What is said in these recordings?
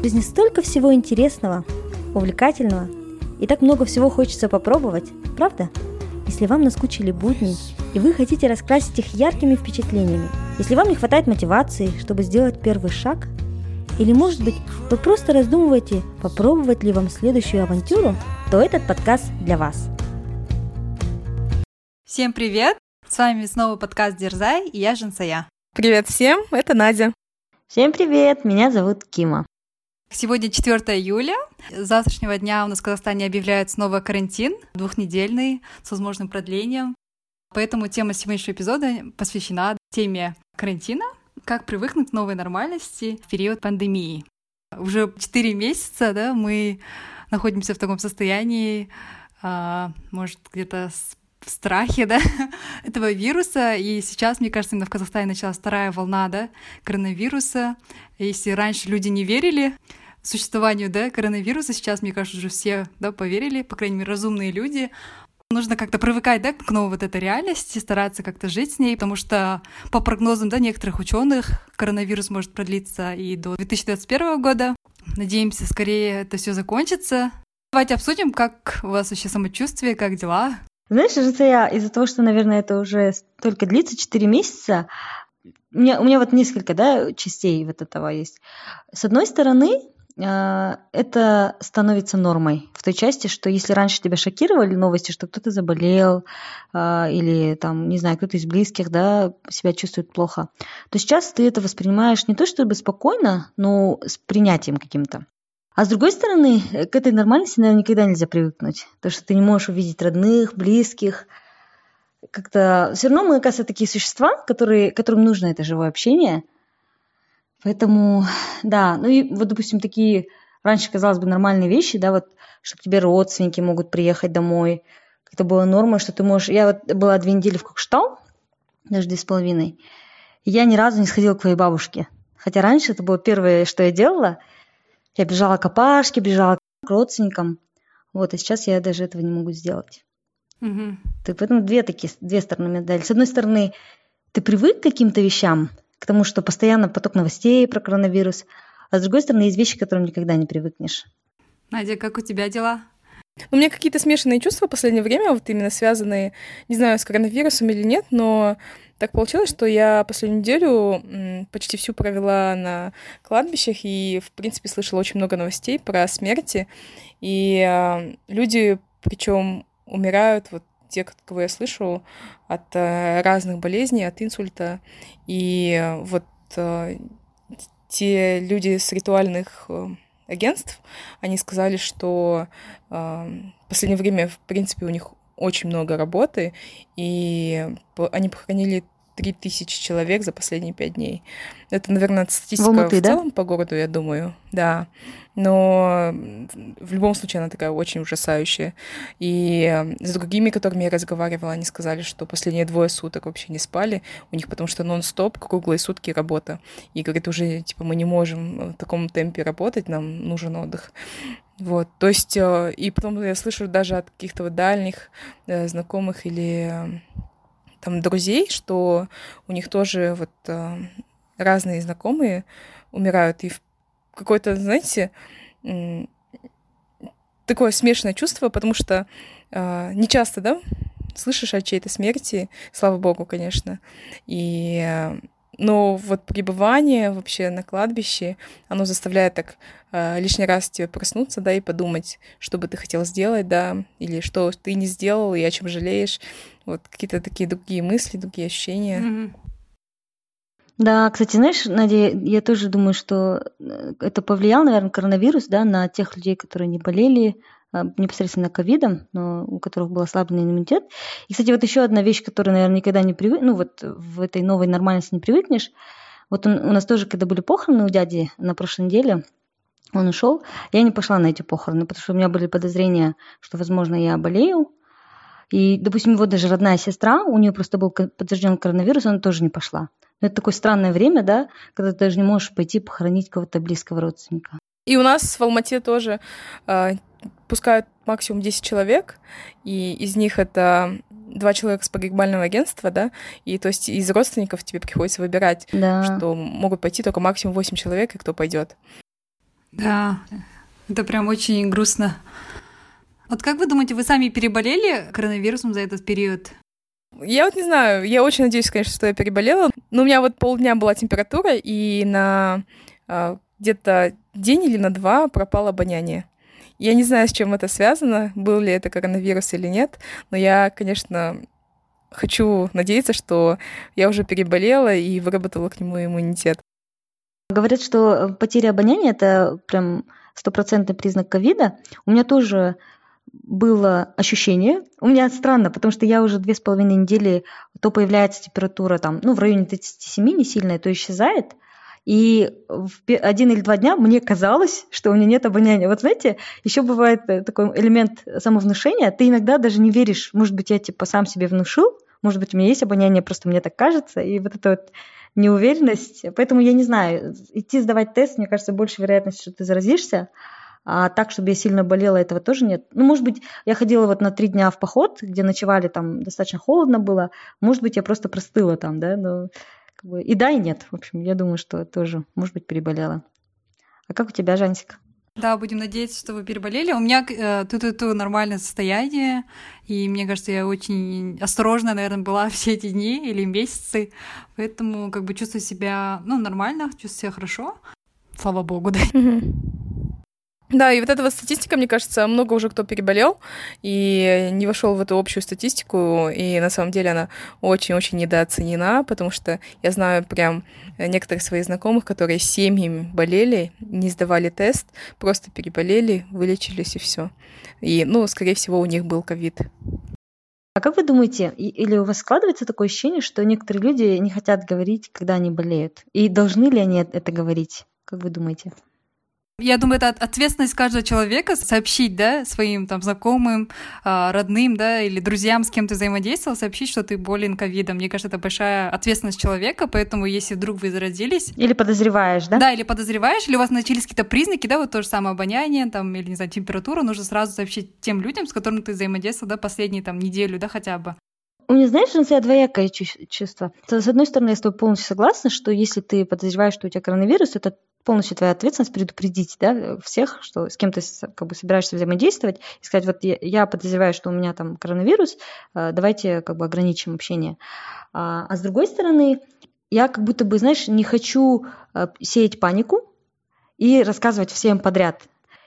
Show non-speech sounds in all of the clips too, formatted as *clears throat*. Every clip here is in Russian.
В жизни столько всего интересного, увлекательного, и так много всего хочется попробовать, правда? Если вам наскучили будни, и вы хотите раскрасить их яркими впечатлениями, если вам не хватает мотивации, чтобы сделать первый шаг, или, может быть, вы просто раздумываете, попробовать ли вам следующую авантюру, то этот подкаст для вас. Всем привет! С вами снова подкаст Дерзай и я Жансая. Привет всем, это Надя. Всем привет, меня зовут Кима. Сегодня 4 июля. С завтрашнего дня у нас в Казахстане объявляют снова карантин, двухнедельный, с возможным продлением. Поэтому тема сегодняшнего эпизода посвящена теме карантина, как привыкнуть к новой нормальности в период пандемии. Уже 4 месяца да, мы находимся в таком состоянии, а, может, где-то в страхе, да, *laughs* этого вируса. И сейчас, мне кажется, именно в Казахстане началась вторая волна, да, коронавируса. Если раньше люди не верили существованию, да, коронавируса, сейчас, мне кажется, уже все, да, поверили, по крайней мере, разумные люди. Нужно как-то привыкать, да, к новой вот этой реальности, стараться как-то жить с ней, потому что по прогнозам, да, некоторых ученых коронавирус может продлиться и до 2021 года. Надеемся, скорее это все закончится. Давайте обсудим, как у вас вообще самочувствие, как дела. Знаешь, я из-за того, что, наверное, это уже только длится 4 месяца, у меня, у меня вот несколько да, частей вот этого есть. С одной стороны, это становится нормой в той части, что если раньше тебя шокировали новости, что кто-то заболел а, или там, не знаю, кто-то из близких, да, себя чувствует плохо, то сейчас ты это воспринимаешь не то чтобы спокойно, но с принятием каким-то. А с другой стороны, к этой нормальности, наверное, никогда нельзя привыкнуть. То, что ты не можешь увидеть родных, близких. Как-то все равно мы, оказывается, такие существа, которые, которым нужно это живое общение – Поэтому, да, ну и вот, допустим, такие раньше, казалось бы, нормальные вещи, да, вот, что к тебе родственники могут приехать домой, как-то было нормой, что ты можешь... Я вот была две недели в Кокштау, даже две с половиной, и я ни разу не сходила к твоей бабушке. Хотя раньше это было первое, что я делала. Я бежала к опашке, бежала к родственникам. Вот, а сейчас я даже этого не могу сделать. Угу. Ты, поэтому две такие, две стороны медали. С одной стороны, ты привык к каким-то вещам, к тому, что постоянно поток новостей про коронавирус, а с другой стороны, есть вещи, к которым никогда не привыкнешь. Надя, как у тебя дела? У меня какие-то смешанные чувства в последнее время, вот именно связанные, не знаю, с коронавирусом или нет, но так получилось, что я последнюю неделю почти всю провела на кладбищах и, в принципе, слышала очень много новостей про смерти. И э, люди, причем умирают вот те, кого я слышу, от э, разных болезней, от инсульта. И вот э, те люди с ритуальных э, агентств, они сказали, что в последнее время, в принципе, у них очень много работы, и они похоронили 3000 человек за последние пять дней. Это, наверное, статистика в, Алматы, в целом да? по городу, я думаю, да. Но в любом случае она такая очень ужасающая. И с другими, которыми я разговаривала, они сказали, что последние двое суток вообще не спали. У них потому что нон-стоп, круглые сутки работа. И говорит, уже, типа, мы не можем в таком темпе работать, нам нужен отдых. Вот, то есть, э, и потом я слышу даже от каких-то вот дальних э, знакомых или там друзей, что у них тоже вот э, разные знакомые умирают. И какое-то, знаете, такое смешанное чувство, потому что э, не часто, да, слышишь о чьей-то смерти, слава богу, конечно. И э, но вот пребывание вообще на кладбище, оно заставляет так э, лишний раз тебе проснуться, да, и подумать, что бы ты хотел сделать, да, или что ты не сделал и о чем жалеешь. Вот какие-то такие другие мысли, другие ощущения. Mm-hmm. Да, кстати, знаешь, Надя, я тоже думаю, что э, это повлиял, наверное, коронавирус, да, на тех людей, которые не болели, непосредственно ковидом, но у которых был ослабленный иммунитет. И, кстати, вот еще одна вещь, которую, наверное, никогда не привык, ну вот в этой новой нормальности не привыкнешь. Вот он, у нас тоже, когда были похороны у дяди на прошлой неделе, он ушел, я не пошла на эти похороны, потому что у меня были подозрения, что, возможно, я болею. И, допустим, его даже родная сестра, у нее просто был подтвержден коронавирус, она тоже не пошла. Но это такое странное время, да, когда ты даже не можешь пойти похоронить кого-то близкого родственника. И у нас в Алмате тоже э, пускают максимум 10 человек, и из них это два человека с погребального агентства, да, и то есть из родственников тебе приходится выбирать, да. что могут пойти только максимум 8 человек, и кто пойдет. Да, это прям очень грустно. Вот как вы думаете, вы сами переболели коронавирусом за этот период? Я вот не знаю, я очень надеюсь, конечно, что я переболела. Но у меня вот полдня была температура, и на э, где-то день или на два пропало обоняние. Я не знаю, с чем это связано, был ли это коронавирус или нет, но я, конечно, хочу надеяться, что я уже переболела и выработала к нему иммунитет. Говорят, что потеря обоняния – это прям стопроцентный признак ковида. У меня тоже было ощущение. У меня странно, потому что я уже две с половиной недели, то появляется температура там, ну, в районе 37, не сильная, то исчезает. И в один или два дня мне казалось, что у меня нет обоняния. Вот знаете, еще бывает э, такой элемент самовнушения. Ты иногда даже не веришь, может быть, я типа сам себе внушил, может быть, у меня есть обоняние, просто мне так кажется. И вот эта вот неуверенность. Поэтому я не знаю, идти сдавать тест, мне кажется, больше вероятность, что ты заразишься. А так, чтобы я сильно болела, этого тоже нет. Ну, может быть, я ходила вот на три дня в поход, где ночевали, там достаточно холодно было. Может быть, я просто простыла там, да, но как бы и да, и нет. В общем, я думаю, что тоже, может быть, переболела. А как у тебя, Жансик? Да, будем надеяться, что вы переболели. У меня э, тут это нормальное состояние, и мне кажется, я очень осторожно, наверное, была *laughs* все эти дни или месяцы, поэтому как бы чувствую себя, ну, нормально, чувствую себя хорошо. Слава богу, да. Да, и вот эта вот статистика, мне кажется, много уже кто переболел и не вошел в эту общую статистику, и на самом деле она очень-очень недооценена, потому что я знаю прям некоторых своих знакомых, которые семьями болели, не сдавали тест, просто переболели, вылечились и все. И, ну, скорее всего, у них был ковид. А как вы думаете, или у вас складывается такое ощущение, что некоторые люди не хотят говорить, когда они болеют? И должны ли они это говорить? Как вы думаете? Я думаю, это ответственность каждого человека сообщить, да, своим там знакомым, а, родным, да, или друзьям, с кем ты взаимодействовал, сообщить, что ты болен ковидом. Мне кажется, это большая ответственность человека, поэтому если вдруг вы заразились... Или подозреваешь, да? Да, или подозреваешь, или у вас начались какие-то признаки, да, вот то же самое обоняние, там, или, не знаю, температура, нужно сразу сообщить тем людям, с которыми ты взаимодействовал, да, последние там неделю, да, хотя бы. У меня, знаешь, у себя двоякое чувство. С одной стороны, я с тобой полностью согласна, что если ты подозреваешь, что у тебя коронавирус, это полностью твоя ответственность предупредить да, всех, что с кем ты как бы собираешься взаимодействовать, и сказать, вот я, я подозреваю, что у меня там коронавирус, э, давайте как бы ограничим общение. А, а с другой стороны, я как будто бы, знаешь, не хочу э, сеять панику и рассказывать всем подряд,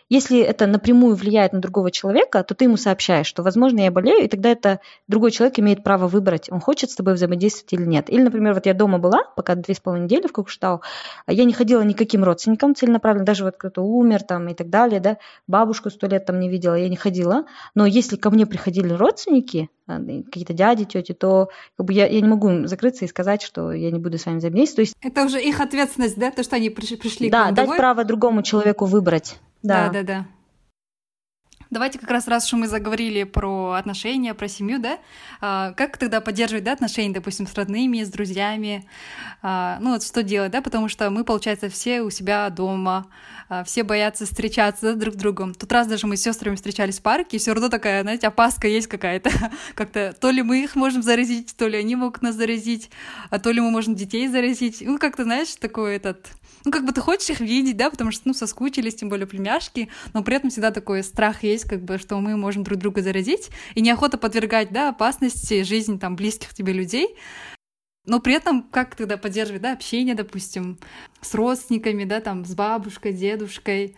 если это напрямую влияет на другого человека, то ты ему сообщаешь, что, возможно, я болею, и тогда это другой человек имеет право выбрать, он хочет с тобой взаимодействовать или нет. Или, например, вот я дома была, пока две с половиной недели в Кукштау, а я не ходила никаким родственникам целенаправленно, даже вот кто-то умер там и так далее, да, бабушку сто лет там не видела, я не ходила. Но если ко мне приходили родственники, а, какие-то дяди, тети, то как бы я, я не могу закрыться и сказать, что я не буду с вами взаимодействовать. То есть... Это уже их ответственность, да, то, что они пришли, пришли да, к вам дать право другому человеку выбрать. Да, да, да. Давайте как раз, раз что мы заговорили про отношения, про семью, да, а, как тогда поддерживать, да, отношения, допустим, с родными, с друзьями, а, ну вот что делать, да, потому что мы, получается, все у себя дома, а, все боятся встречаться да, друг с другом. Тут раз даже мы с сестрами встречались в парке, и все равно такая, знаете, опаска есть какая-то, *laughs* как-то то ли мы их можем заразить, то ли они могут нас заразить, а то ли мы можем детей заразить, ну как-то, знаешь, такой этот ну, как бы ты хочешь их видеть, да, потому что, ну, соскучились, тем более племяшки, но при этом всегда такой страх есть, как бы, что мы можем друг друга заразить, и неохота подвергать, да, опасности жизнь там близких тебе людей. Но при этом как тогда поддерживать, да, общение, допустим, с родственниками, да, там, с бабушкой, дедушкой.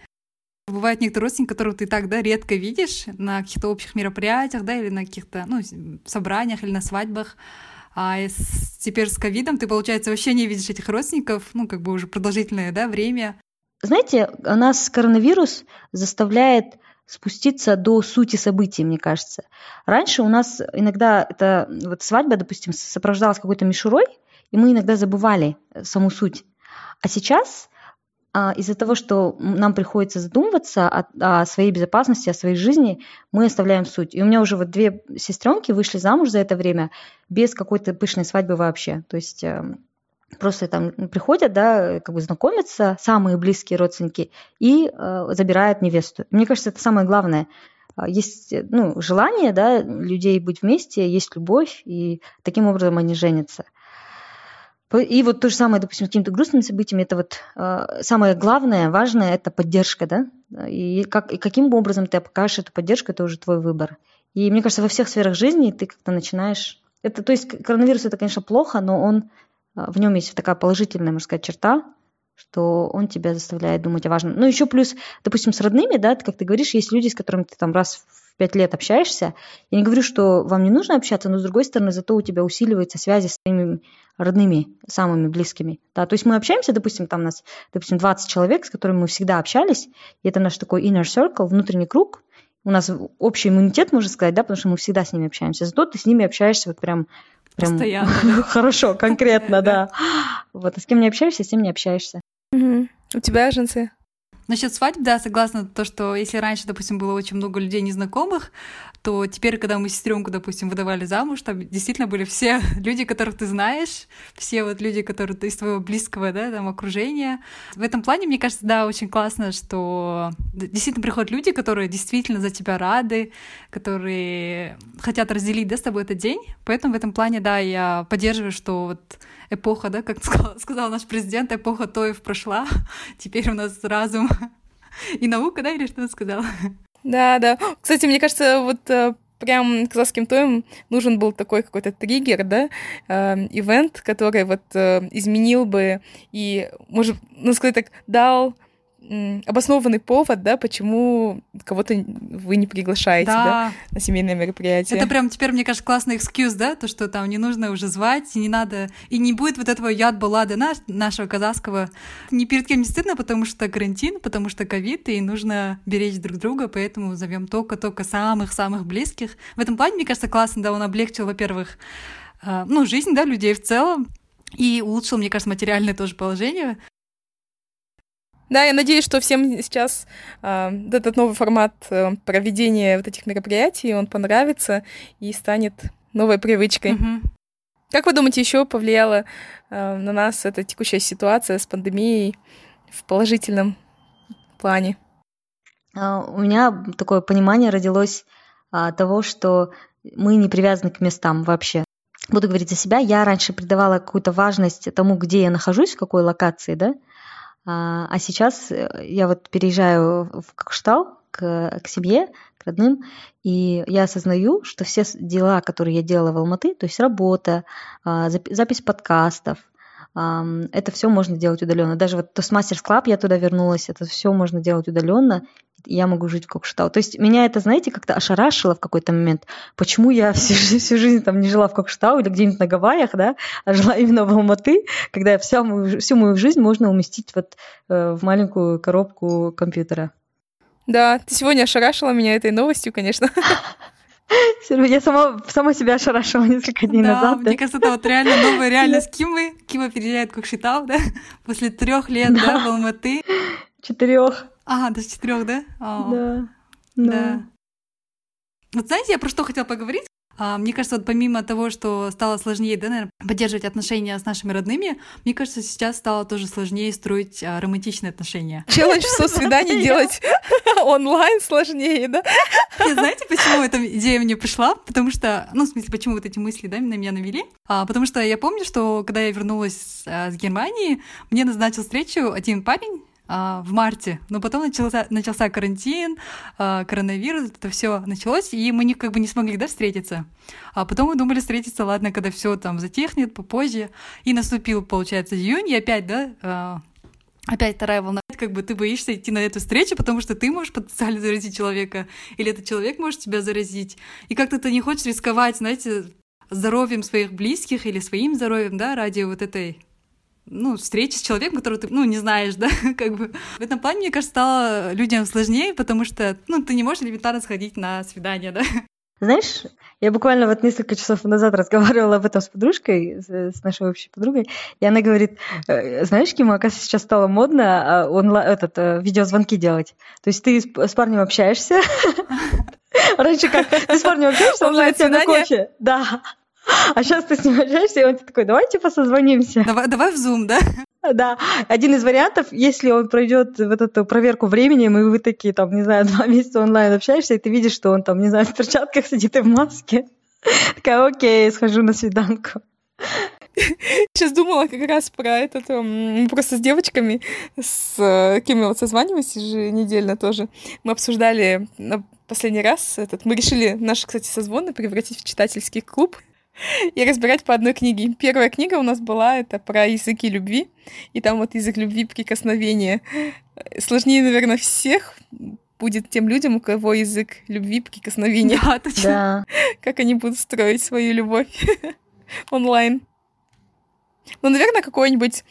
Бывают некоторые родственники, которых ты так, да, редко видишь на каких-то общих мероприятиях, да, или на каких-то, ну, собраниях, или на свадьбах. А с, теперь с ковидом ты, получается, вообще не видишь этих родственников, ну, как бы уже продолжительное да, время. Знаете, нас коронавирус заставляет спуститься до сути событий, мне кажется. Раньше у нас иногда эта вот свадьба, допустим, сопровождалась какой-то мишурой, и мы иногда забывали саму суть. А сейчас а, из-за того, что нам приходится задумываться о, о своей безопасности, о своей жизни, мы оставляем суть. И у меня уже вот две сестренки вышли замуж за это время без какой-то пышной свадьбы вообще. То есть эм, просто там приходят, да, как бы знакомятся самые близкие родственники и э, забирают невесту. Мне кажется, это самое главное. А, есть ну, желание да, людей быть вместе, есть любовь, и таким образом они женятся. И вот то же самое, допустим, с какими-то грустными событиями, это вот э, самое главное, важное, это поддержка, да? И, как, и каким образом ты покажешь эту поддержку, это уже твой выбор. И мне кажется, во всех сферах жизни ты как-то начинаешь... Это, то есть коронавирус это, конечно, плохо, но он, э, в нем есть такая положительная, можно сказать, черта, что он тебя заставляет думать о важном. Ну, еще плюс, допустим, с родными, да, как ты говоришь, есть люди, с которыми ты там раз в пять лет общаешься. Я не говорю, что вам не нужно общаться, но с другой стороны, зато у тебя усиливается связи с твоими родными, самыми близкими. Да, то есть мы общаемся, допустим, там у нас, допустим, 20 человек, с которыми мы всегда общались, и это наш такой inner circle, внутренний круг, у нас общий иммунитет, можно сказать, да, потому что мы всегда с ними общаемся. Зато ты с ними общаешься вот прям Прям Постоянно. *laughs* Хорошо, конкретно, *laughs* да. Вот, а с кем не общаешься, с тем не общаешься. У тебя, Женцы? Насчет свадьб, да, согласна, то, что если раньше, допустим, было очень много людей незнакомых, то теперь, когда мы сестренку, допустим, выдавали замуж, там действительно были все *laughs* люди, которых ты знаешь, все вот люди, которые ты из твоего близкого, да, там, окружения. В этом плане, мне кажется, да, очень классно, что действительно приходят люди, которые действительно за тебя рады, которые хотят разделить, да, с тобой этот день. Поэтому в этом плане, да, я поддерживаю, что вот эпоха, да, как *laughs* сказал, сказал наш президент, эпоха Тоев прошла, *laughs* теперь у нас разум и наука, да, или что он сказал? Да, да. Кстати, мне кажется, вот э, прям казахским тоем нужен был такой какой-то триггер, да, э, ивент, который вот э, изменил бы и, может, ну, сказать так, дал обоснованный повод, да, почему кого-то вы не приглашаете, да. да, на семейное мероприятие. Это прям теперь, мне кажется, классный экскьюз, да, то, что там не нужно уже звать, не надо, и не будет вот этого яд баллады наш, нашего казахского. Ни перед кем не стыдно, потому что карантин, потому что ковид, и нужно беречь друг друга, поэтому зовем только-только самых-самых близких. В этом плане, мне кажется, классно, да, он облегчил, во-первых, а, ну, жизнь, да, людей в целом, и улучшил, мне кажется, материальное тоже положение. Да, я надеюсь, что всем сейчас э, этот новый формат э, проведения вот этих мероприятий, он понравится и станет новой привычкой. Mm-hmm. Как вы думаете, еще повлияла э, на нас эта текущая ситуация с пандемией в положительном плане? Uh, у меня такое понимание родилось uh, того, что мы не привязаны к местам вообще. Буду говорить за себя. Я раньше придавала какую-то важность тому, где я нахожусь, в какой локации, да, а, а сейчас э, я вот переезжаю в Кокштал к, к семье, к родным, и я осознаю, что все дела, которые я делала в Алматы, то есть работа, а, запись подкастов, это все можно делать удаленно. Даже вот Toastmasters Club, я туда вернулась, это все можно делать удаленно, я могу жить в Кокштау. То есть меня это, знаете, как-то ошарашило в какой-то момент. Почему я *laughs* всю, всю жизнь там не жила в Кокштау или где-нибудь на Гавайях, да, а жила *laughs* именно в Алматы, когда всю мою, всю мою жизнь можно уместить вот э, в маленькую коробку компьютера. Да, ты сегодня ошарашила меня этой новостью, конечно. *laughs* Я сама, сама себя ошарашила несколько дней да, назад. Мне да? кажется, это вот реально новая реальность *laughs* Кимы. Кима переезжает как считал, да? После трех лет, да, да в Алматы. Четырех. Ага, до четырех, да? О, да. Да. Вот знаете, я про что хотела поговорить? А, мне кажется, вот помимо того, что стало сложнее, да, наверное, поддерживать отношения с нашими родными, мне кажется, сейчас стало тоже сложнее строить а, романтичные отношения. Челлендж со свиданий *laughs* делать *laughs* онлайн сложнее, да? И знаете, почему эта идея мне пришла? Потому что, ну, в смысле, почему вот эти мысли, да, на меня навели? А, потому что я помню, что когда я вернулась а, с Германии, мне назначил встречу один парень, а, в марте, но потом начался, начался карантин, а, коронавирус, это все началось, и мы не, как бы не смогли да, встретиться. А потом мы думали встретиться, ладно, когда все там затихнет, попозже. И наступил, получается, июнь, и опять, да, а, опять вторая волна. Как бы ты боишься идти на эту встречу, потому что ты можешь потенциально заразить человека, или этот человек может тебя заразить. И как-то ты не хочешь рисковать, знаете, здоровьем своих близких или своим здоровьем, да, ради вот этой ну, встречи с человеком, которого ты, ну, не знаешь, *laughs* да, как бы. В этом плане, мне кажется, стало людям сложнее, потому что, ну, ты не можешь элементарно сходить на свидание, да. Знаешь, я буквально вот несколько часов назад *laughs* разговаривала об этом с подружкой, с нашей общей подругой, и она говорит, «Э, знаешь, Кима, оказывается, сейчас стало модно а, онлайн, этот, э, видеозвонки делать. То есть ты с парнем общаешься, *laughs* Раньше как, ты с парнем общаешься, он зовет тебя на кофе. Да. А сейчас ты с ним общаешься, и он такой, давай типа созвонимся. Давай, давай в Zoom, да? Да, один из вариантов, если он пройдет вот эту проверку временем, и вы такие, там, не знаю, *laughs* два месяца онлайн общаешься, и ты видишь, что он там, не знаю, в перчатках сидит и в маске. Такая, окей, схожу на свиданку. Сейчас думала как раз про это, там, просто с девочками, с э, кем я вот созваниваюсь еженедельно тоже. Мы обсуждали на последний раз этот... Мы решили наши, кстати, созвоны превратить в читательский клуб и разбирать по одной книге. Первая книга у нас была это про языки любви, и там вот язык любви прикосновения. Сложнее, наверное, всех будет тем людям, у кого язык любви прикосновения. Да, точно. Да. Как они будут строить свою любовь *laughs* онлайн. Ну, наверное, какой-нибудь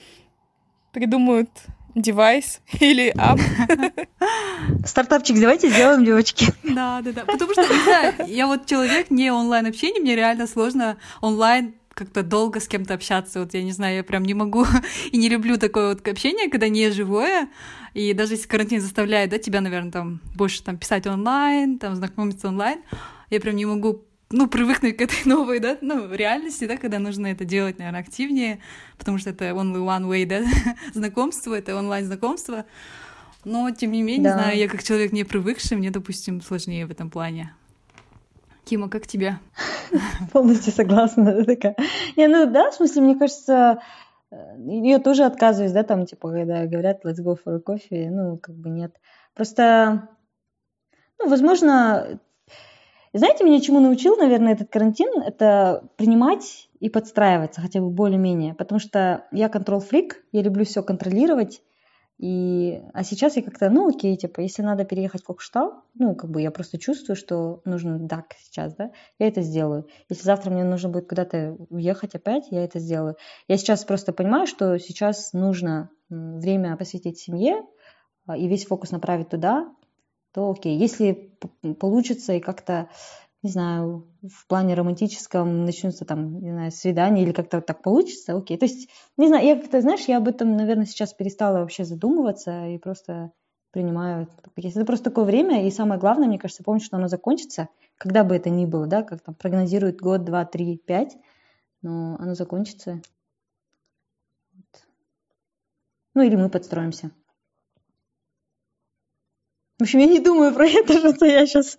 придумают девайс или ап. *laughs* Стартапчик давайте сделаем, девочки. *laughs* Да, да, да. Потому что, не знаю, я вот человек не онлайн общения, мне реально сложно онлайн как-то долго с кем-то общаться. Вот я не знаю, я прям не могу *laughs* и не люблю такое вот общение, когда не живое. И даже если карантин заставляет, да, тебя, наверное, там больше там писать онлайн, там знакомиться онлайн, я прям не могу ну, привыкнуть к этой *laughs* новой, да, ну, реальности, да, когда нужно это делать, наверное, активнее, потому что это only one way, да, *laughs* знакомство, это онлайн-знакомство. Но, тем не менее, да. знаю, я как человек не привыкший, мне, допустим, сложнее в этом плане. Кима, как тебе? *laughs* Полностью согласна. Такая. Не, ну да, в смысле, мне кажется, э, я тоже отказываюсь, да, там, типа, когда говорят let's go for a coffee, ну, как бы нет. Просто, ну, возможно, знаете, меня чему научил, наверное, этот карантин? Это принимать и подстраиваться хотя бы более-менее. Потому что я контрол-фрик, я люблю все контролировать. И, а сейчас я как-то, ну окей, типа, если надо переехать в Кокштал, ну, как бы я просто чувствую, что нужно так сейчас, да, я это сделаю. Если завтра мне нужно будет куда-то уехать опять, я это сделаю. Я сейчас просто понимаю, что сейчас нужно время посвятить семье а, и весь фокус направить туда, то окей. Если получится и как-то, не знаю, в плане романтическом начнутся там, не знаю, свидания или как-то так получится, окей. То есть, не знаю, я как-то, знаешь, я об этом, наверное, сейчас перестала вообще задумываться и просто принимаю. Это просто такое время, и самое главное, мне кажется, помнить, что оно закончится, когда бы это ни было, да, как там прогнозируют год, два, три, пять, но оно закончится. Ну или мы подстроимся. В общем, я не думаю про это, *laughs* что я сейчас...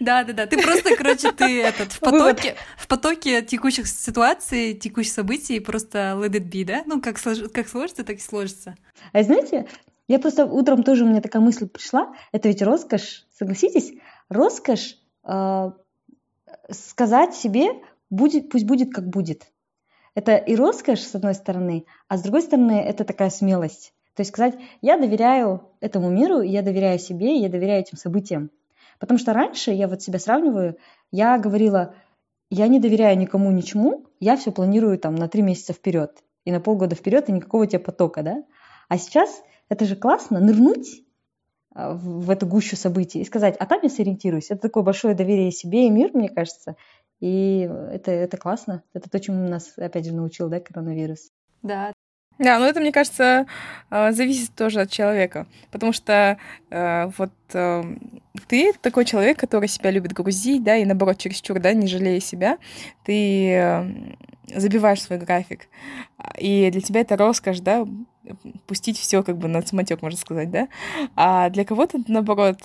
Да, да, да. Ты просто, короче, ты этот в потоке, в потоке текущих ситуаций, текущих событий просто let it be, да? Ну, как, слож... как сложится, так и сложится. А знаете, я просто утром тоже у меня такая мысль пришла. Это ведь роскошь, согласитесь? Роскошь э, сказать себе, будет, пусть будет как будет. Это и роскошь, с одной стороны, а с другой стороны, это такая смелость. То есть сказать, я доверяю этому миру, я доверяю себе, я доверяю этим событиям. Потому что раньше, я вот себя сравниваю, я говорила, я не доверяю никому ничему, я все планирую там на три месяца вперед и на полгода вперед, и никакого тебе потока, да? А сейчас это же классно, нырнуть а, в эту гущу событий и сказать, а там я сориентируюсь. Это такое большое доверие себе и мир, мне кажется. И это, это классно. Это то, чему нас, опять же, научил, да, коронавирус. Да, да, но это, мне кажется, э, зависит тоже от человека. Потому что э, вот э, ты такой человек, который себя любит грузить, да, и наоборот, чересчур, да, не жалея себя, ты забиваешь свой график. И для тебя это роскошь, да, пустить все как бы на самотек, можно сказать, да. А для кого-то, наоборот,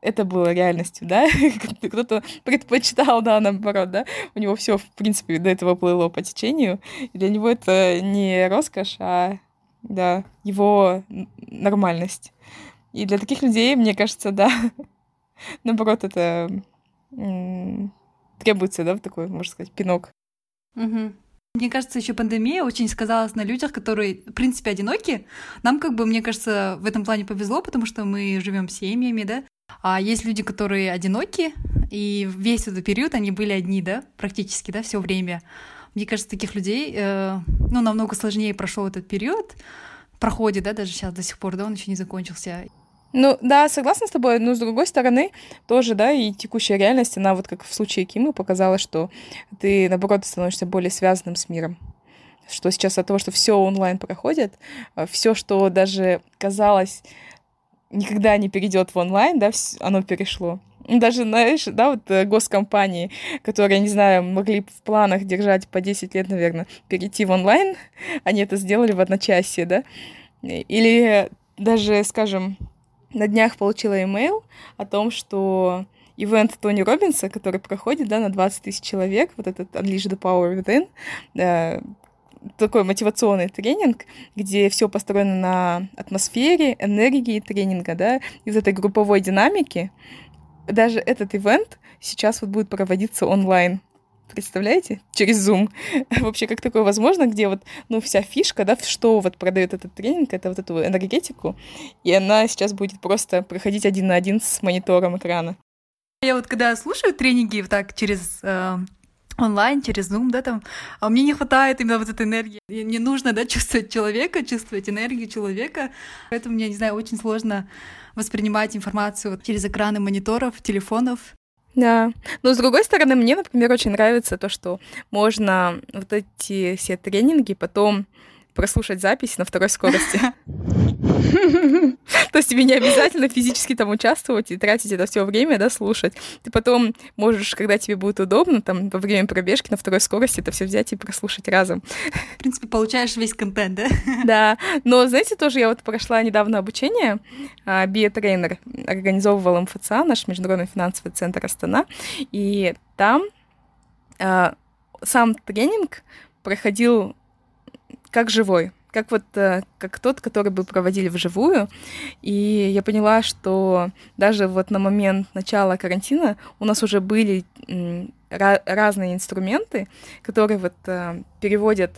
это было реальностью, да. *laughs* Кто-то предпочитал, да, наоборот, да. У него все, в принципе, до этого плыло по течению. И для него это не роскошь, а, да, его нормальность. И для таких людей, мне кажется, да, *laughs* наоборот, это требуется, да, такой, можно сказать, пинок. Угу. Мне кажется, еще пандемия очень сказалась на людях, которые, в принципе, одиноки. Нам, как бы, мне кажется, в этом плане повезло, потому что мы живем семьями, да. А есть люди, которые одиноки, и весь этот период они были одни, да, практически, да, все время. Мне кажется, таких людей, э, ну, намного сложнее прошел этот период, проходит, да, даже сейчас до сих пор, да, он еще не закончился. Ну да, согласна с тобой, но с другой стороны, тоже, да, и текущая реальность, она вот как в случае Кимы показала, что ты, наоборот, становишься более связанным с миром. Что сейчас от того, что все онлайн проходит, а, все, что даже казалось никогда не перейдет в онлайн, да, оно перешло. Ну, даже, знаешь, да, вот э, госкомпании, которые, не знаю, могли в планах держать по 10 лет, наверное, перейти в онлайн, *laughs* они это сделали в одночасье, да. Или даже, скажем, на днях получила имейл о том, что ивент Тони Робинса, который проходит да, на 20 тысяч человек, вот этот Unleash the Power Within, да, такой мотивационный тренинг, где все построено на атмосфере, энергии тренинга, да, из этой групповой динамики. Даже этот ивент сейчас вот будет проводиться онлайн. Представляете? Через Zoom. *laughs* Вообще, как такое возможно, где вот, ну, вся фишка, да, что вот продает этот тренинг, это вот эту энергетику, и она сейчас будет просто проходить один на один с монитором экрана. Я вот когда слушаю тренинги вот так через э, онлайн, через Zoom, да, там, а мне не хватает именно вот этой энергии. Мне нужно, да, *laughs* чувствовать человека, чувствовать энергию человека. Поэтому мне, не знаю, очень сложно воспринимать информацию через экраны мониторов, телефонов. Да. Но с другой стороны, мне, например, очень нравится то, что можно вот эти все тренинги потом прослушать запись на второй скорости. *laughs* То есть тебе не обязательно физически там участвовать и тратить это все время, да, слушать. Ты потом можешь, когда тебе будет удобно, там, во время пробежки на второй скорости это все взять и прослушать разом. В принципе, получаешь весь контент, да? Да. Но, знаете, тоже я вот прошла недавно обучение. Биотренер организовывал МФЦА, наш Международный финансовый центр Астана. И там а, сам тренинг проходил как живой, как вот э, как тот, который бы проводили вживую. И я поняла, что даже вот на момент начала карантина у нас уже были разные инструменты, которые вот э, переводят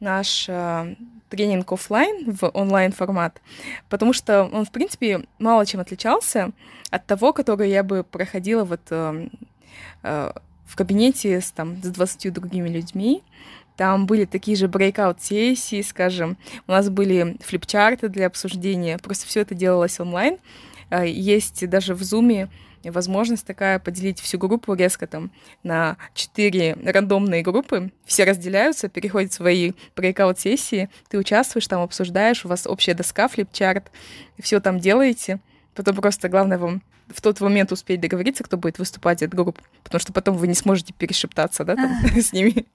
наш э, тренинг офлайн в онлайн формат, потому что он, в принципе, мало чем отличался от того, который я бы проходила вот в кабинете с, там, с 20 другими людьми. Там были такие же брейкаут-сессии, скажем. У нас были флипчарты для обсуждения. Просто все это делалось онлайн. А, есть даже в Zoom возможность такая поделить всю группу резко там на четыре рандомные группы. Все разделяются, переходят в свои брейкаут-сессии. Ты участвуешь, там обсуждаешь, у вас общая доска, флипчарт. Все там делаете. Потом просто главное вам в тот момент успеть договориться, кто будет выступать от групп, потому что потом вы не сможете перешептаться, да, там, *laughs* с ними.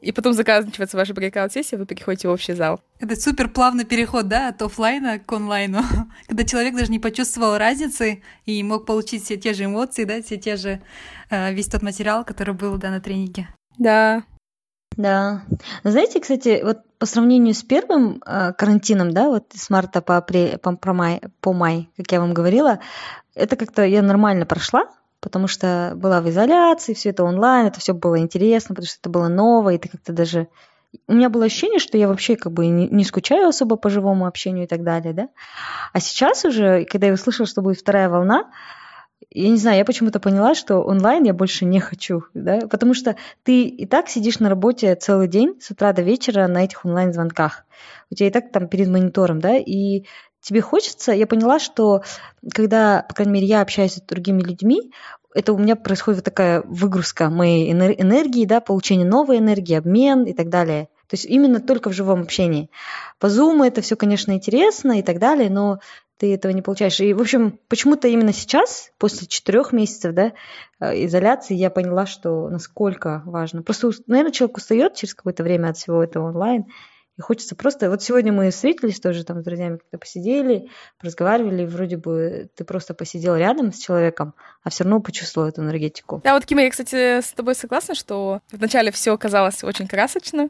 И потом заканчивается ваша брейкаут-сессия, вы переходите в общий зал. Это супер плавный переход, да, от офлайна к онлайну, *laughs* когда человек даже не почувствовал разницы и мог получить все те же эмоции, да, все те же, э, весь тот материал, который был, да, на тренинге. Да, да. Знаете, кстати, вот по сравнению с первым э, карантином, да, вот с марта по, апрель, по, по, май, по май, как я вам говорила, это как-то я нормально прошла, потому что была в изоляции, все это онлайн, это все было интересно, потому что это было новое, и ты как-то даже... У меня было ощущение, что я вообще как бы не, не скучаю особо по живому общению и так далее, да. А сейчас уже, когда я услышала, что будет вторая волна, я не знаю, я почему-то поняла, что онлайн я больше не хочу, да, потому что ты и так сидишь на работе целый день с утра до вечера на этих онлайн-звонках. У тебя и так там перед монитором, да, и тебе хочется, я поняла, что когда, по крайней мере, я общаюсь с другими людьми, это у меня происходит вот такая выгрузка моей энергии, да, получение новой энергии, обмен и так далее. То есть именно только в живом общении. По Zoom это все, конечно, интересно и так далее, но ты этого не получаешь. И, в общем, почему-то именно сейчас, после четырех месяцев да, э, изоляции, я поняла, что насколько важно. Просто, наверное, человек устает через какое-то время от всего этого онлайн, и хочется просто... Вот сегодня мы встретились тоже там с друзьями, когда посидели, разговаривали, вроде бы ты просто посидел рядом с человеком, а все равно почувствовал эту энергетику. Да, вот, Кима, я, кстати, с тобой согласна, что вначале все казалось очень красочно,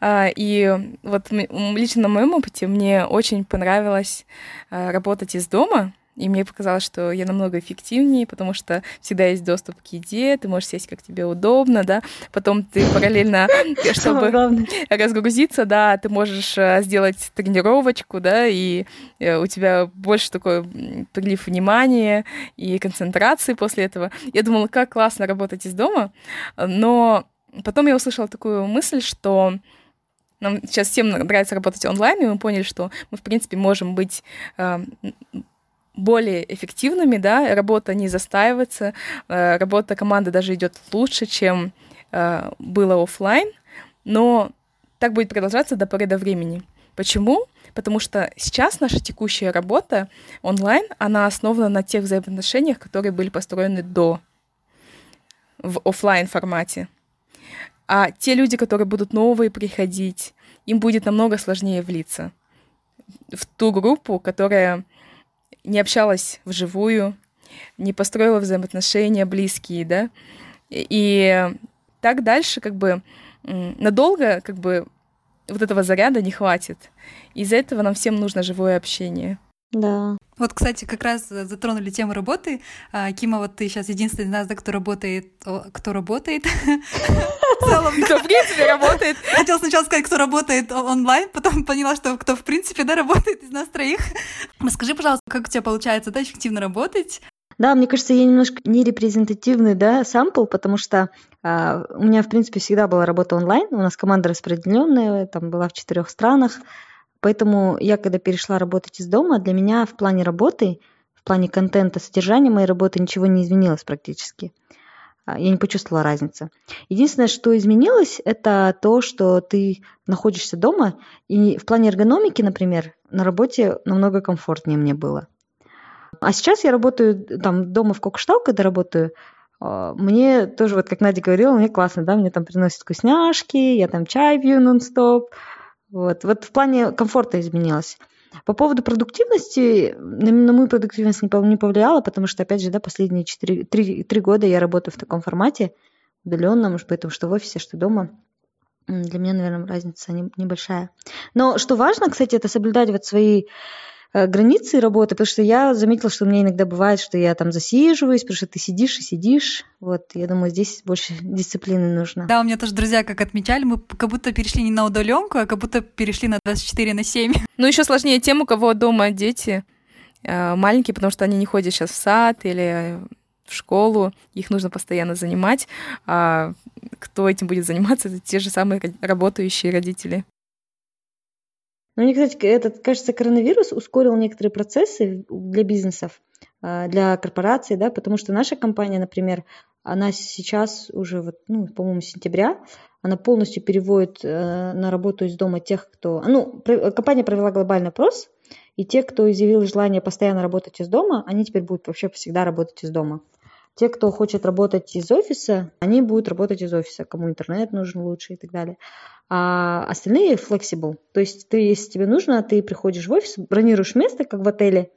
а, и вот лично на моем опыте мне очень понравилось а, работать из дома, и мне показалось, что я намного эффективнее, потому что всегда есть доступ к еде, ты можешь сесть как тебе удобно, да. Потом ты параллельно, *laughs* чтобы разгрузиться, да, ты можешь э, сделать тренировочку, да, и э, у тебя больше такой прилив внимания и концентрации после этого. Я думала, как классно работать из дома, но потом я услышала такую мысль, что нам сейчас всем нравится работать онлайн, и мы поняли, что мы, в принципе, можем быть э, более эффективными, да, работа не застаивается, э, работа команды даже идет лучше, чем э, было офлайн, но так будет продолжаться до поры до времени. Почему? Потому что сейчас наша текущая работа онлайн, она основана на тех взаимоотношениях, которые были построены до в офлайн формате. А те люди, которые будут новые приходить, им будет намного сложнее влиться в ту группу, которая не общалась вживую, не построила взаимоотношения близкие, да, и так дальше как бы надолго как бы вот этого заряда не хватит. Из-за этого нам всем нужно живое общение. Да. Вот, кстати, как раз затронули тему работы. А, Кима, вот ты сейчас единственный из нас, да, кто работает, кто работает. В целом, кто в принципе работает. Хотела сначала сказать, кто работает онлайн, потом поняла, что кто в принципе, да, работает из нас троих. Скажи, пожалуйста, как у тебя получается, да, эффективно работать? Да, мне кажется, я немножко не репрезентативный, да, сампл, потому что а, у меня, в принципе, всегда была работа онлайн, у нас команда распределенная, там была в четырех странах, поэтому я, когда перешла работать из дома, для меня в плане работы, в плане контента, содержания моей работы ничего не изменилось практически. А, я не почувствовала разницы. Единственное, что изменилось, это то, что ты находишься дома, и в плане эргономики, например, на работе намного комфортнее мне было. А сейчас я работаю там дома в Кокштау, когда работаю, а, мне тоже, вот как Надя говорила, мне классно, да, мне там приносят вкусняшки, я там чай пью нон-стоп. Вот, вот в плане комфорта изменилось. По поводу продуктивности, на мою продуктивность не повлияло, потому что, опять же, да, последние 4, 3, 3 года я работаю в таком формате, удаленном, поэтому что в офисе, что дома. Для меня, наверное, разница небольшая. Но что важно, кстати, это соблюдать вот свои границы работы, потому что я заметила, что у меня иногда бывает, что я там засиживаюсь, потому что ты сидишь и сидишь. Вот, я думаю, здесь больше *laughs* дисциплины нужно. Да, у меня тоже друзья как отмечали, мы как будто перешли не на удаленку, а как будто перешли на 24 на 7. *laughs* Ну, еще сложнее тем, у кого дома дети э, маленькие, потому что они не ходят сейчас в сад или в школу, их нужно постоянно занимать. А кто этим будет заниматься, это те же самые работающие родители. Ну, мне, кстати, этот, кажется, коронавирус ускорил некоторые процессы для бизнесов, а, для корпораций, да, потому что наша компания, например, она сейчас уже, вот, ну, по-моему, сентября, она полностью переводит э, на работу из дома тех, кто... Ну, компания провела глобальный опрос, и те, кто изъявил желание постоянно работать из дома, они теперь будут вообще всегда работать из дома. Те, кто хочет работать из офиса, они будут работать из офиса, кому интернет нужен лучше и так далее. А остальные flexible. То есть ты, если тебе нужно, ты приходишь в офис, бронируешь место, как в отеле,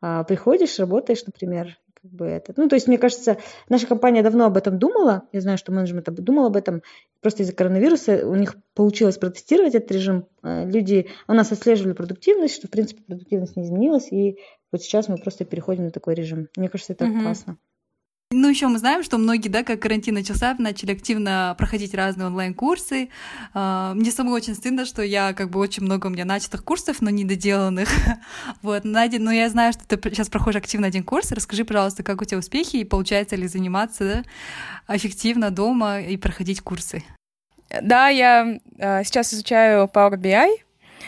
а, приходишь, работаешь, например, как бы это. Ну, то есть, мне кажется, наша компания давно об этом думала. Я знаю, что менеджмент думал об этом. Просто из-за коронавируса у них получилось протестировать этот режим. А, люди у нас отслеживали продуктивность, что, в принципе, продуктивность не изменилась. И вот сейчас мы просто переходим на такой режим. Мне кажется, это mm-hmm. классно. Ну, еще мы знаем, что многие, да, как карантин начался, начали активно проходить разные онлайн-курсы. А, мне самой очень стыдно, что я, как бы, очень много у меня начатых курсов, но недоделанных. *laughs* вот, Надя, ну, я знаю, что ты сейчас проходишь активно один курс. Расскажи, пожалуйста, как у тебя успехи и получается ли заниматься эффективно дома и проходить курсы? Да, я э, сейчас изучаю Power BI,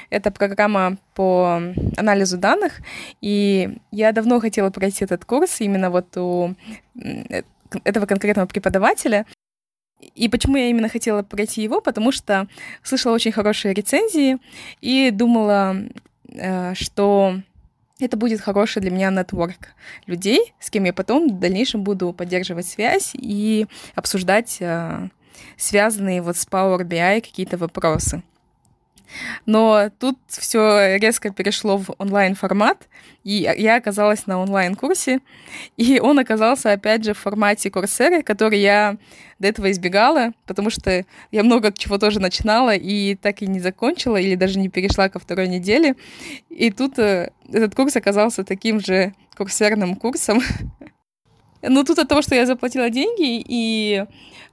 это программа по анализу данных, и я давно хотела пройти этот курс именно вот у этого конкретного преподавателя. И почему я именно хотела пройти его? Потому что слышала очень хорошие рецензии и думала, э, что это будет хороший для меня нетворк людей, с кем я потом в дальнейшем буду поддерживать связь и обсуждать э, связанные вот с Power BI какие-то вопросы. Но тут все резко перешло в онлайн-формат, и я оказалась на онлайн-курсе, и он оказался, опять же, в формате курсеры, который я до этого избегала, потому что я много чего тоже начинала и так и не закончила, или даже не перешла ко второй неделе. И тут э, этот курс оказался таким же курсерным курсом. *laughs* Ну, тут от того, что я заплатила деньги, и,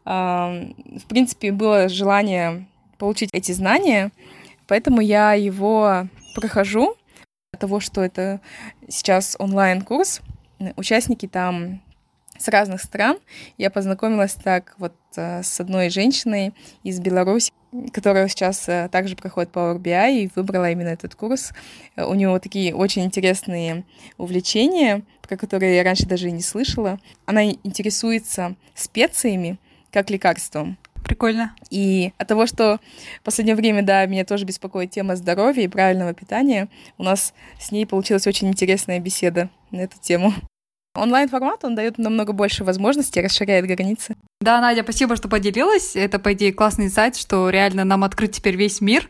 в принципе, было желание получить эти знания, Поэтому я его прохожу. От того, что это сейчас онлайн-курс, участники там с разных стран. Я познакомилась так вот э, с одной женщиной из Беларуси, которая сейчас э, также проходит Power BI и выбрала именно этот курс. У нее такие очень интересные увлечения, про которые я раньше даже и не слышала. Она интересуется специями как лекарством. Прикольно. И от того, что в последнее время, да, меня тоже беспокоит тема здоровья и правильного питания, у нас с ней получилась очень интересная беседа на эту тему. Онлайн-формат, он дает намного больше возможностей, расширяет границы. Да, Надя, спасибо, что поделилась. Это, по идее, классный сайт, что реально нам открыт теперь весь мир,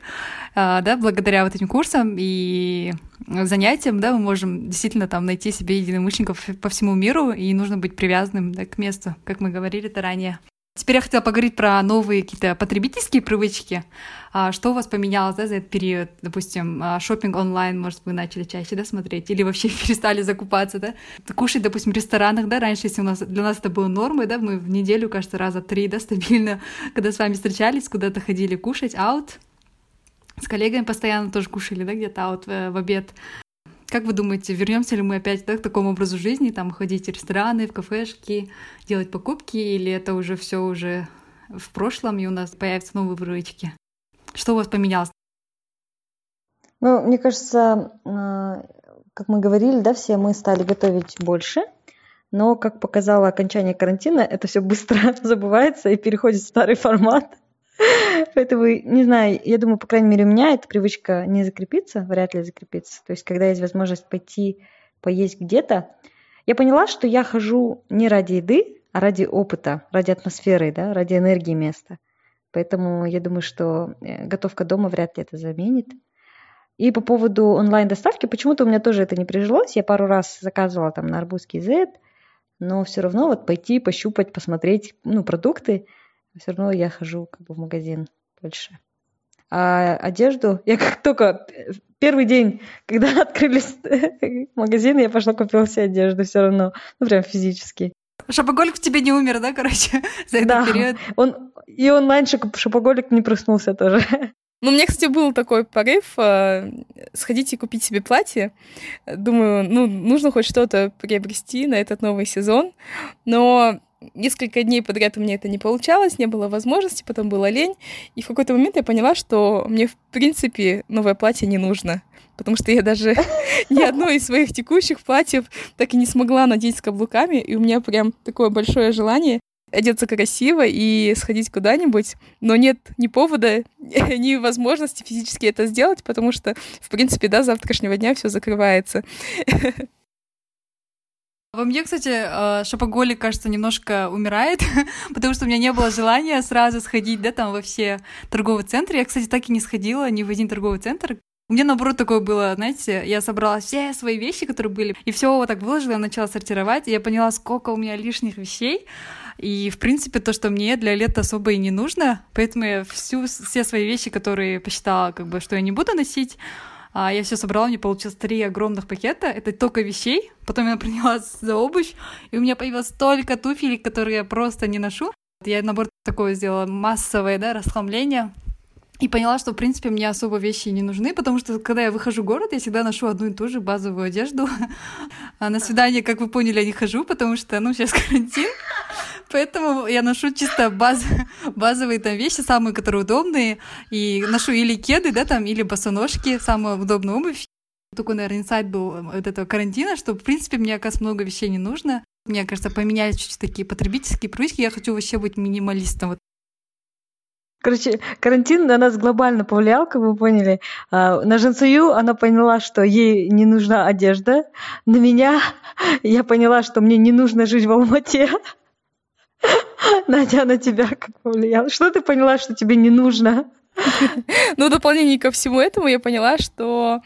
а, да, благодаря вот этим курсам и занятиям, да, мы можем действительно там найти себе единомышленников по всему миру, и нужно быть привязанным да, к месту, как мы говорили это ранее. Теперь я хотела поговорить про новые какие-то потребительские привычки. А что у вас поменялось да, за этот период? Допустим, а, шопинг онлайн, может, вы начали чаще да, смотреть? Или вообще *laughs* перестали закупаться, да? Кушать, допустим, в ресторанах, да, раньше, если у нас, для нас это было нормой, да, мы в неделю, кажется, раза три, да, стабильно, *laughs* когда с вами встречались, куда-то ходили кушать, аут, с коллегами постоянно тоже кушали, да, где-то аут в, в обед. Как вы думаете, вернемся ли мы опять да, к такому образу жизни, там ходить в рестораны, в кафешки, делать покупки, или это уже все уже в прошлом, и у нас появятся новые привычки? Что у вас поменялось? Ну, мне кажется, а, как мы говорили, да, все мы стали готовить больше, но, как показало окончание карантина, это все быстро *laughs* забывается и переходит в старый формат. *laughs* Поэтому, не знаю, я думаю, по крайней мере, у меня эта привычка не закрепится, вряд ли закрепится. То есть, когда есть возможность пойти поесть где-то, я поняла, что я хожу не ради еды, а ради опыта, ради атмосферы, да, ради энергии места. Поэтому я думаю, что э, готовка дома вряд ли это заменит. И по поводу онлайн-доставки, почему-то у меня тоже это не прижилось. Я пару раз заказывала там на арбузский Z, но все равно вот пойти, пощупать, посмотреть, ну, продукты – все равно я хожу как бы в магазин больше. А одежду, я как только первый день, когда *laughs* открылись магазины, я пошла купила себе одежду все равно, ну прям физически. Шопоголик в тебе не умер, да, короче, *laughs* за этот да, период? Он, и онлайн шопоголик не проснулся тоже. *laughs* Ну, у меня, кстати, был такой порыв э, сходить и купить себе платье. Думаю, ну, нужно хоть что-то приобрести на этот новый сезон. Но несколько дней подряд у меня это не получалось, не было возможности, потом была лень. И в какой-то момент я поняла, что мне, в принципе, новое платье не нужно. Потому что я даже *laughs* ни одно из своих текущих платьев так и не смогла надеть с каблуками. И у меня прям такое большое желание одеться красиво и сходить куда-нибудь, но нет ни повода, *laughs* ни возможности физически это сделать, потому что, в принципе, до завтрашнего дня все закрывается. *laughs* Во мне, кстати, э, шопоголик, кажется, немножко умирает, *laughs* потому что у меня не было желания сразу сходить, да, там во все торговые центры. Я, кстати, так и не сходила ни в один торговый центр. У меня, наоборот, такое было, знаете, я собрала все свои вещи, которые были, и все вот так выложила, начала сортировать, и я поняла, сколько у меня лишних вещей. И, в принципе, то, что мне для лета особо и не нужно, поэтому я всю, все свои вещи, которые посчитала, как бы, что я не буду носить, а, я все собрала, мне получилось три огромных пакета. Это только вещей. Потом я принялась за обувь, и у меня появилось столько туфелек, которые я просто не ношу. Я набор такое сделала массовое, да, расхламление. И поняла, что, в принципе, мне особо вещи не нужны, потому что, когда я выхожу в город, я всегда ношу одну и ту же базовую одежду. *laughs* А на свидание, как вы поняли, я не хожу, потому что, ну, сейчас *laughs* карантин. Поэтому я ношу чисто баз... базовые там вещи, самые, которые удобные. И ношу или кеды, да, там, или босоножки, самую удобную обувь. Такой, наверное, инсайт был э, от этого карантина, что, в принципе, мне, оказывается, много вещей не нужно. Мне кажется, поменялись чуть-чуть такие потребительские привычки. Я хочу вообще быть минималистом. Вот Короче, карантин на нас глобально повлиял, как вы поняли. А, на Жансую она поняла, что ей не нужна одежда. На меня *laughs* я поняла, что мне не нужно жить в Алмате. *laughs* Надя, на тебя как повлиял? Что ты поняла, что тебе не нужно? Ну, в дополнение ко всему этому я поняла, что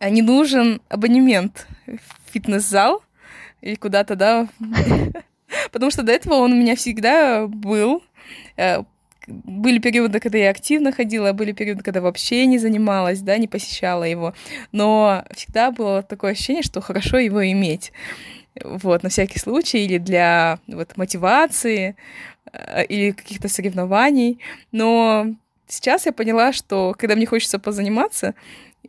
не нужен абонемент в фитнес-зал или куда-то, да. *laughs* Потому что до этого он у меня всегда был. Э, были периоды, когда я активно ходила, были периоды, когда вообще не занималась, да, не посещала его. Но всегда было такое ощущение, что хорошо его иметь вот, на всякий случай, или для вот, мотивации, э, или каких-то соревнований. Но сейчас я поняла, что когда мне хочется позаниматься,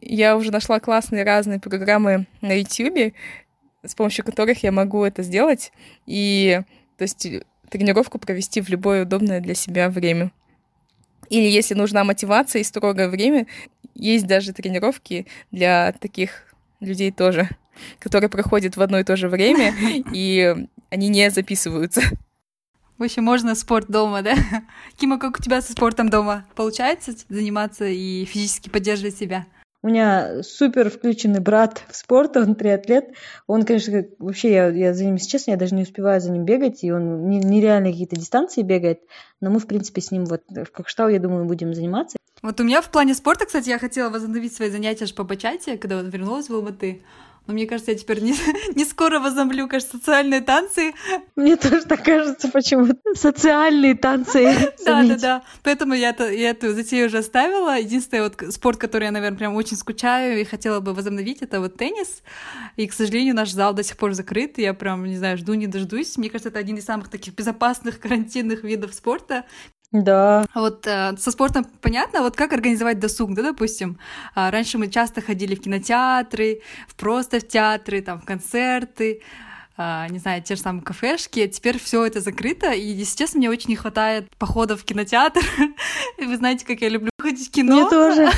я уже нашла классные разные программы на YouTube, с помощью которых я могу это сделать, и то есть тренировку провести в любое удобное для себя время. Или если нужна мотивация и строгое время, есть даже тренировки для таких людей тоже которые проходят в одно и то же время, *laughs* и они не записываются. В общем, можно спорт дома, да? *laughs* Кима, как у тебя со спортом дома? Получается заниматься и физически поддерживать себя? У меня супер включенный брат в спорт, он триатлет. Он, конечно, вообще, я, я за ним, если честно, я даже не успеваю за ним бегать, и он нереально какие-то дистанции бегает. Но мы, в принципе, с ним вот в Кокштау, я думаю, будем заниматься. Вот у меня в плане спорта, кстати, я хотела возобновить свои занятия по бачате, когда вот вернулась в Алматы. Но мне кажется, я теперь не, *laughs* не скоро возомлю, кажется, социальные танцы. Мне тоже так кажется почему-то. Социальные танцы. *laughs* Да, да, да. Поэтому я, я эту затею уже оставила. Единственный вот спорт, который я, наверное, прям очень скучаю и хотела бы возобновить, это вот теннис. И, к сожалению, наш зал до сих пор закрыт. Я прям, не знаю, жду, не дождусь. Мне кажется, это один из самых таких безопасных *laughs* карантинных видов спорта. Да. Вот э, со спортом понятно, вот как организовать досуг, да, допустим. Э, раньше мы часто ходили в кинотеатры, в просто в театры, там, в концерты, э, не знаю, те же самые кафешки. Теперь все это закрыто, и, если честно, мне очень не хватает походов в кинотеатр. *laughs* Вы знаете, как я люблю ходить в кино. Мне тоже.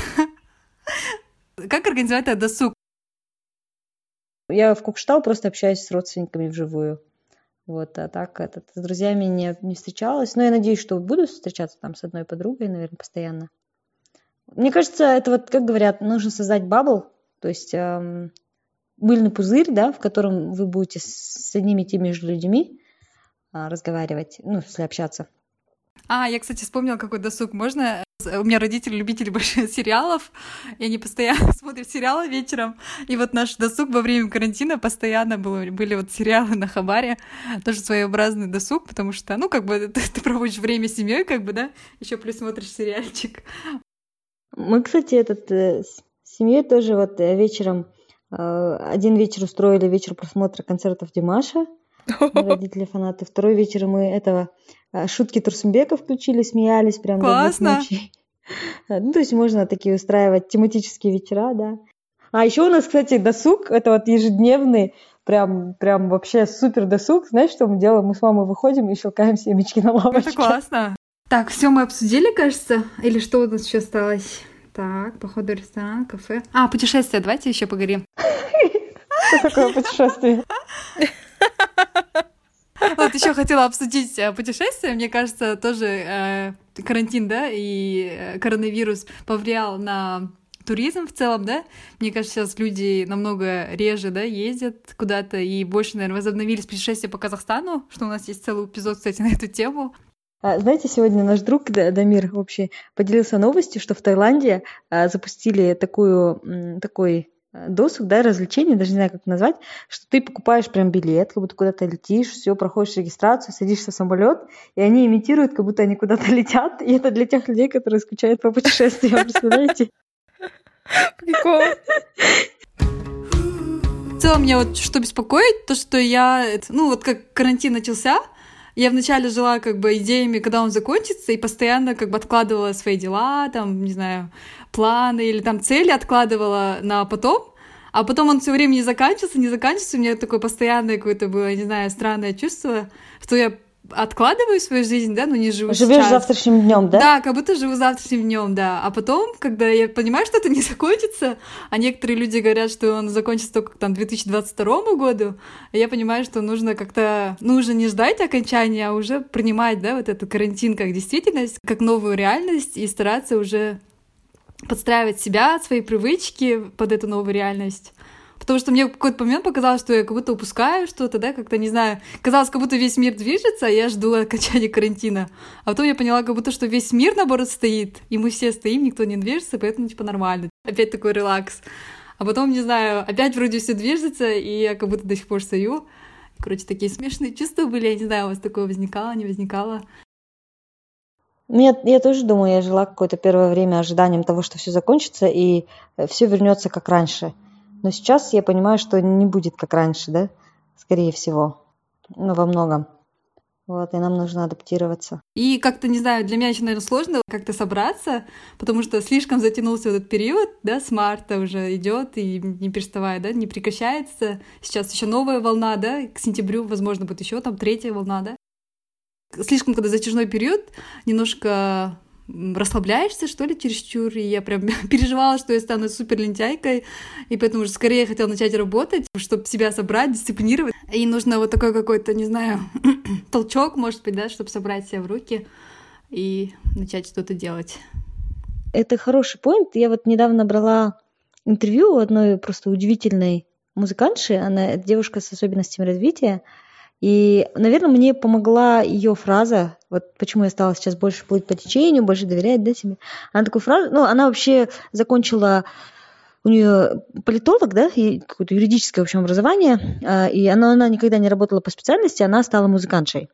*laughs* Как организовать этот досуг? Я в Кукштау просто общаюсь с родственниками вживую. Вот, а так этот, с друзьями не, не встречалась. Но я надеюсь, что буду встречаться там с одной подругой, наверное, постоянно. Мне кажется, это вот, как говорят, нужно создать бабл, то есть эм, мыльный пузырь, да, в котором вы будете с одними и теми же людьми э, разговаривать, ну, если общаться. А, я, кстати, вспомнила, какой досуг. Можно у меня родители любители больших *laughs* сериалов, и они постоянно *laughs* смотрят сериалы вечером. И вот наш досуг во время карантина постоянно было, были вот сериалы на Хабаре, тоже своеобразный досуг, потому что, ну, как бы *laughs* ты, ты проводишь время с семьей, как бы, да, еще плюс смотришь сериальчик. Мы, кстати, этот э, с семьей тоже вот э, вечером э, один вечер устроили вечер просмотра концертов Димаша. *laughs* Родители фанаты. Второй вечер мы этого а, шутки Турсумбека включили, смеялись прям Классно. до двух ночи. *laughs* Ну, то есть можно такие устраивать тематические вечера, да. А еще у нас, кстати, досуг, это вот ежедневный, прям, прям вообще супер досуг. Знаешь, что мы делаем? Мы с мамой выходим и щелкаем семечки на лавочке. Это классно. Так, все мы обсудили, кажется? Или что у нас еще осталось? Так, походу ресторан, кафе. А, путешествие, давайте еще поговорим. *laughs* Что такое путешествие? Вот еще хотела обсудить э, путешествие. Мне кажется, тоже э, карантин, да, и э, коронавирус повлиял на туризм в целом, да? Мне кажется, сейчас люди намного реже, да, ездят куда-то и больше, наверное, возобновились путешествия по Казахстану, что у нас есть целый эпизод, кстати, на эту тему. А, знаете, сегодня наш друг Дамир вообще поделился новостью, что в Таиланде а, запустили такую, такой досуг, да, развлечений, даже не знаю, как назвать, что ты покупаешь прям билет, как будто куда-то летишь, все, проходишь регистрацию, садишься в самолет, и они имитируют, как будто они куда-то *laughs* летят, и это для тех людей, которые скучают по путешествиям, представляете? Прикол. В целом, меня вот что беспокоит, то, что я, ну, вот как карантин начался, я вначале жила как бы идеями, когда он закончится, и постоянно как бы откладывала свои дела, там, не знаю, планы или там цели откладывала на потом, а потом он все время не заканчивался, не заканчивался, у меня такое постоянное какое-то было, не знаю, странное чувство, что я откладываю свою жизнь, да, но не живу Живешь сейчас. завтрашним днем, да? Да, как будто живу завтрашним днем, да. А потом, когда я понимаю, что это не *laughs* закончится, а некоторые люди говорят, что он закончится только там 2022 году, я понимаю, что нужно как-то, нужно не ждать окончания, а уже принимать, да, вот этот карантин как действительность, как новую реальность и стараться уже подстраивать себя, свои привычки под эту новую реальность. Потому что мне в какой-то момент показалось, что я как будто упускаю что-то, да, как-то, не знаю, казалось, как будто весь мир движется, а я жду окончания карантина. А потом я поняла, как будто, что весь мир, наоборот, стоит, и мы все стоим, никто не движется, поэтому, типа, нормально. Опять такой релакс. А потом, не знаю, опять вроде все движется, и я как будто до сих пор стою. Короче, такие смешные чувства были, я не знаю, у вас такое возникало, не возникало. Нет, я тоже думаю, я жила какое-то первое время ожиданием того, что все закончится и все вернется как раньше. Но сейчас я понимаю, что не будет как раньше, да, скорее всего, ну, во многом. Вот, и нам нужно адаптироваться. И как-то, не знаю, для меня еще, наверное, сложно как-то собраться, потому что слишком затянулся этот период, да, с марта уже идет и не переставая, да, не прекращается. Сейчас еще новая волна, да, к сентябрю, возможно, будет еще там третья волна, да. Слишком, когда затяжной период, немножко расслабляешься, что ли, чересчур, и я прям *laughs* переживала, что я стану супер лентяйкой, и поэтому уже скорее хотела начать работать, чтобы себя собрать, дисциплинировать. И нужно вот такой какой-то, не знаю, *clears throat* толчок, может быть, да, чтобы собрать себя в руки и начать что-то делать. Это хороший поинт. Я вот недавно брала интервью у одной просто удивительной музыкантши, она девушка с особенностями развития, и, наверное, мне помогла ее фраза, вот почему я стала сейчас больше плыть по течению, больше доверять да, себе. Она такую фразу, ну, она вообще закончила у нее политолог, да, и какое-то юридическое, в общем, образование, а, и она, она никогда не работала по специальности, она стала музыкантшей.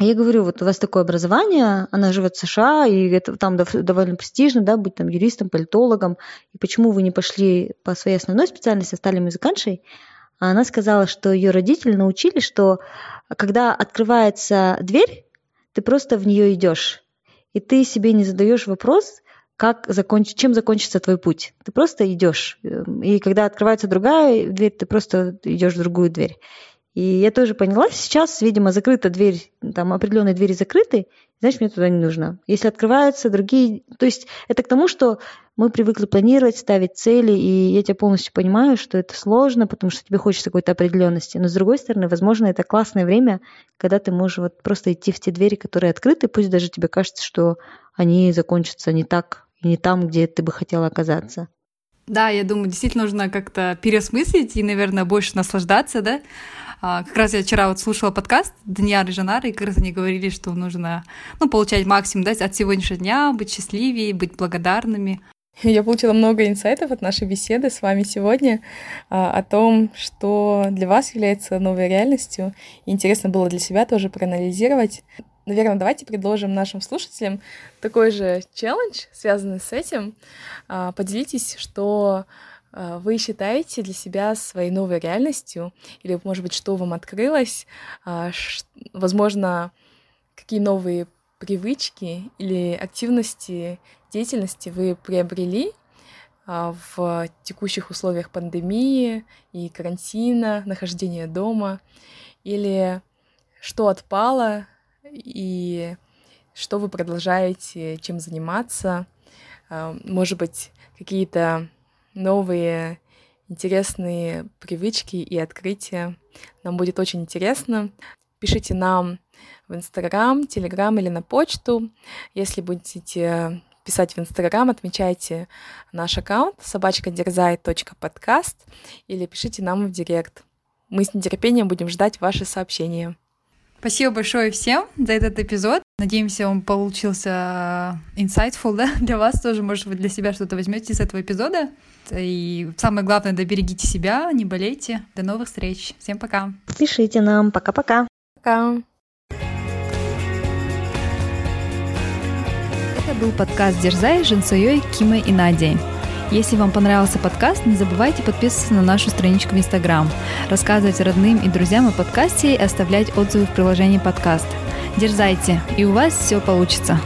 Я говорю, вот у вас такое образование, она живет в США, и это там довольно престижно, да, быть там юристом, политологом, и почему вы не пошли по своей основной специальности, а стали музыкантшей? А она сказала, что ее родители научили, что когда открывается дверь, ты просто в нее идешь, и ты себе не задаешь вопрос, как законч... чем закончится твой путь. Ты просто идешь. И когда открывается другая дверь, ты просто идешь в другую дверь. И я тоже поняла, сейчас, видимо, закрыта дверь, там определенные двери закрыты, значит, мне туда не нужно. Если открываются другие... То есть это к тому, что мы привыкли планировать, ставить цели, и я тебя полностью понимаю, что это сложно, потому что тебе хочется какой-то определенности. Но с другой стороны, возможно, это классное время, когда ты можешь вот просто идти в те двери, которые открыты, пусть даже тебе кажется, что они закончатся не так не там, где ты бы хотела оказаться. Да, я думаю, действительно нужно как-то переосмыслить и, наверное, больше наслаждаться, да, а, как раз я вчера вот слушала подкаст Даниар и Жанары, и как раз они говорили, что нужно ну, получать максимум да, от сегодняшнего дня, быть счастливее, быть благодарными. Я получила много инсайтов от нашей беседы с вами сегодня а, о том, что для вас является новой реальностью. Интересно было для себя тоже проанализировать. Наверное, давайте предложим нашим слушателям такой же челлендж, связанный с этим. А, поделитесь, что а, вы считаете для себя своей новой реальностью, или, может быть, что вам открылось, а, возможно, какие новые привычки или активности деятельности вы приобрели в текущих условиях пандемии и карантина, нахождения дома, или что отпало и что вы продолжаете чем заниматься, может быть, какие-то новые интересные привычки и открытия. Нам будет очень интересно. Пишите нам в Инстаграм, Телеграм или на почту. Если будете писать в Инстаграм, отмечайте наш аккаунт собачкадерзай.подкаст или пишите нам в Директ. Мы с нетерпением будем ждать ваши сообщения. Спасибо большое всем за этот эпизод. Надеемся, он получился insightful, да? Для вас тоже, может быть, для себя что-то возьмете из этого эпизода. И самое главное, доберегите себя, не болейте. До новых встреч. Всем пока. Пишите нам. Пока-пока. Пока. Это был подкаст «Дерзай» с Женсуей, Кимой и Надей. Если вам понравился подкаст, не забывайте подписываться на нашу страничку в Инстаграм, рассказывать родным и друзьям о подкасте и оставлять отзывы в приложении подкаст. Дерзайте, и у вас все получится.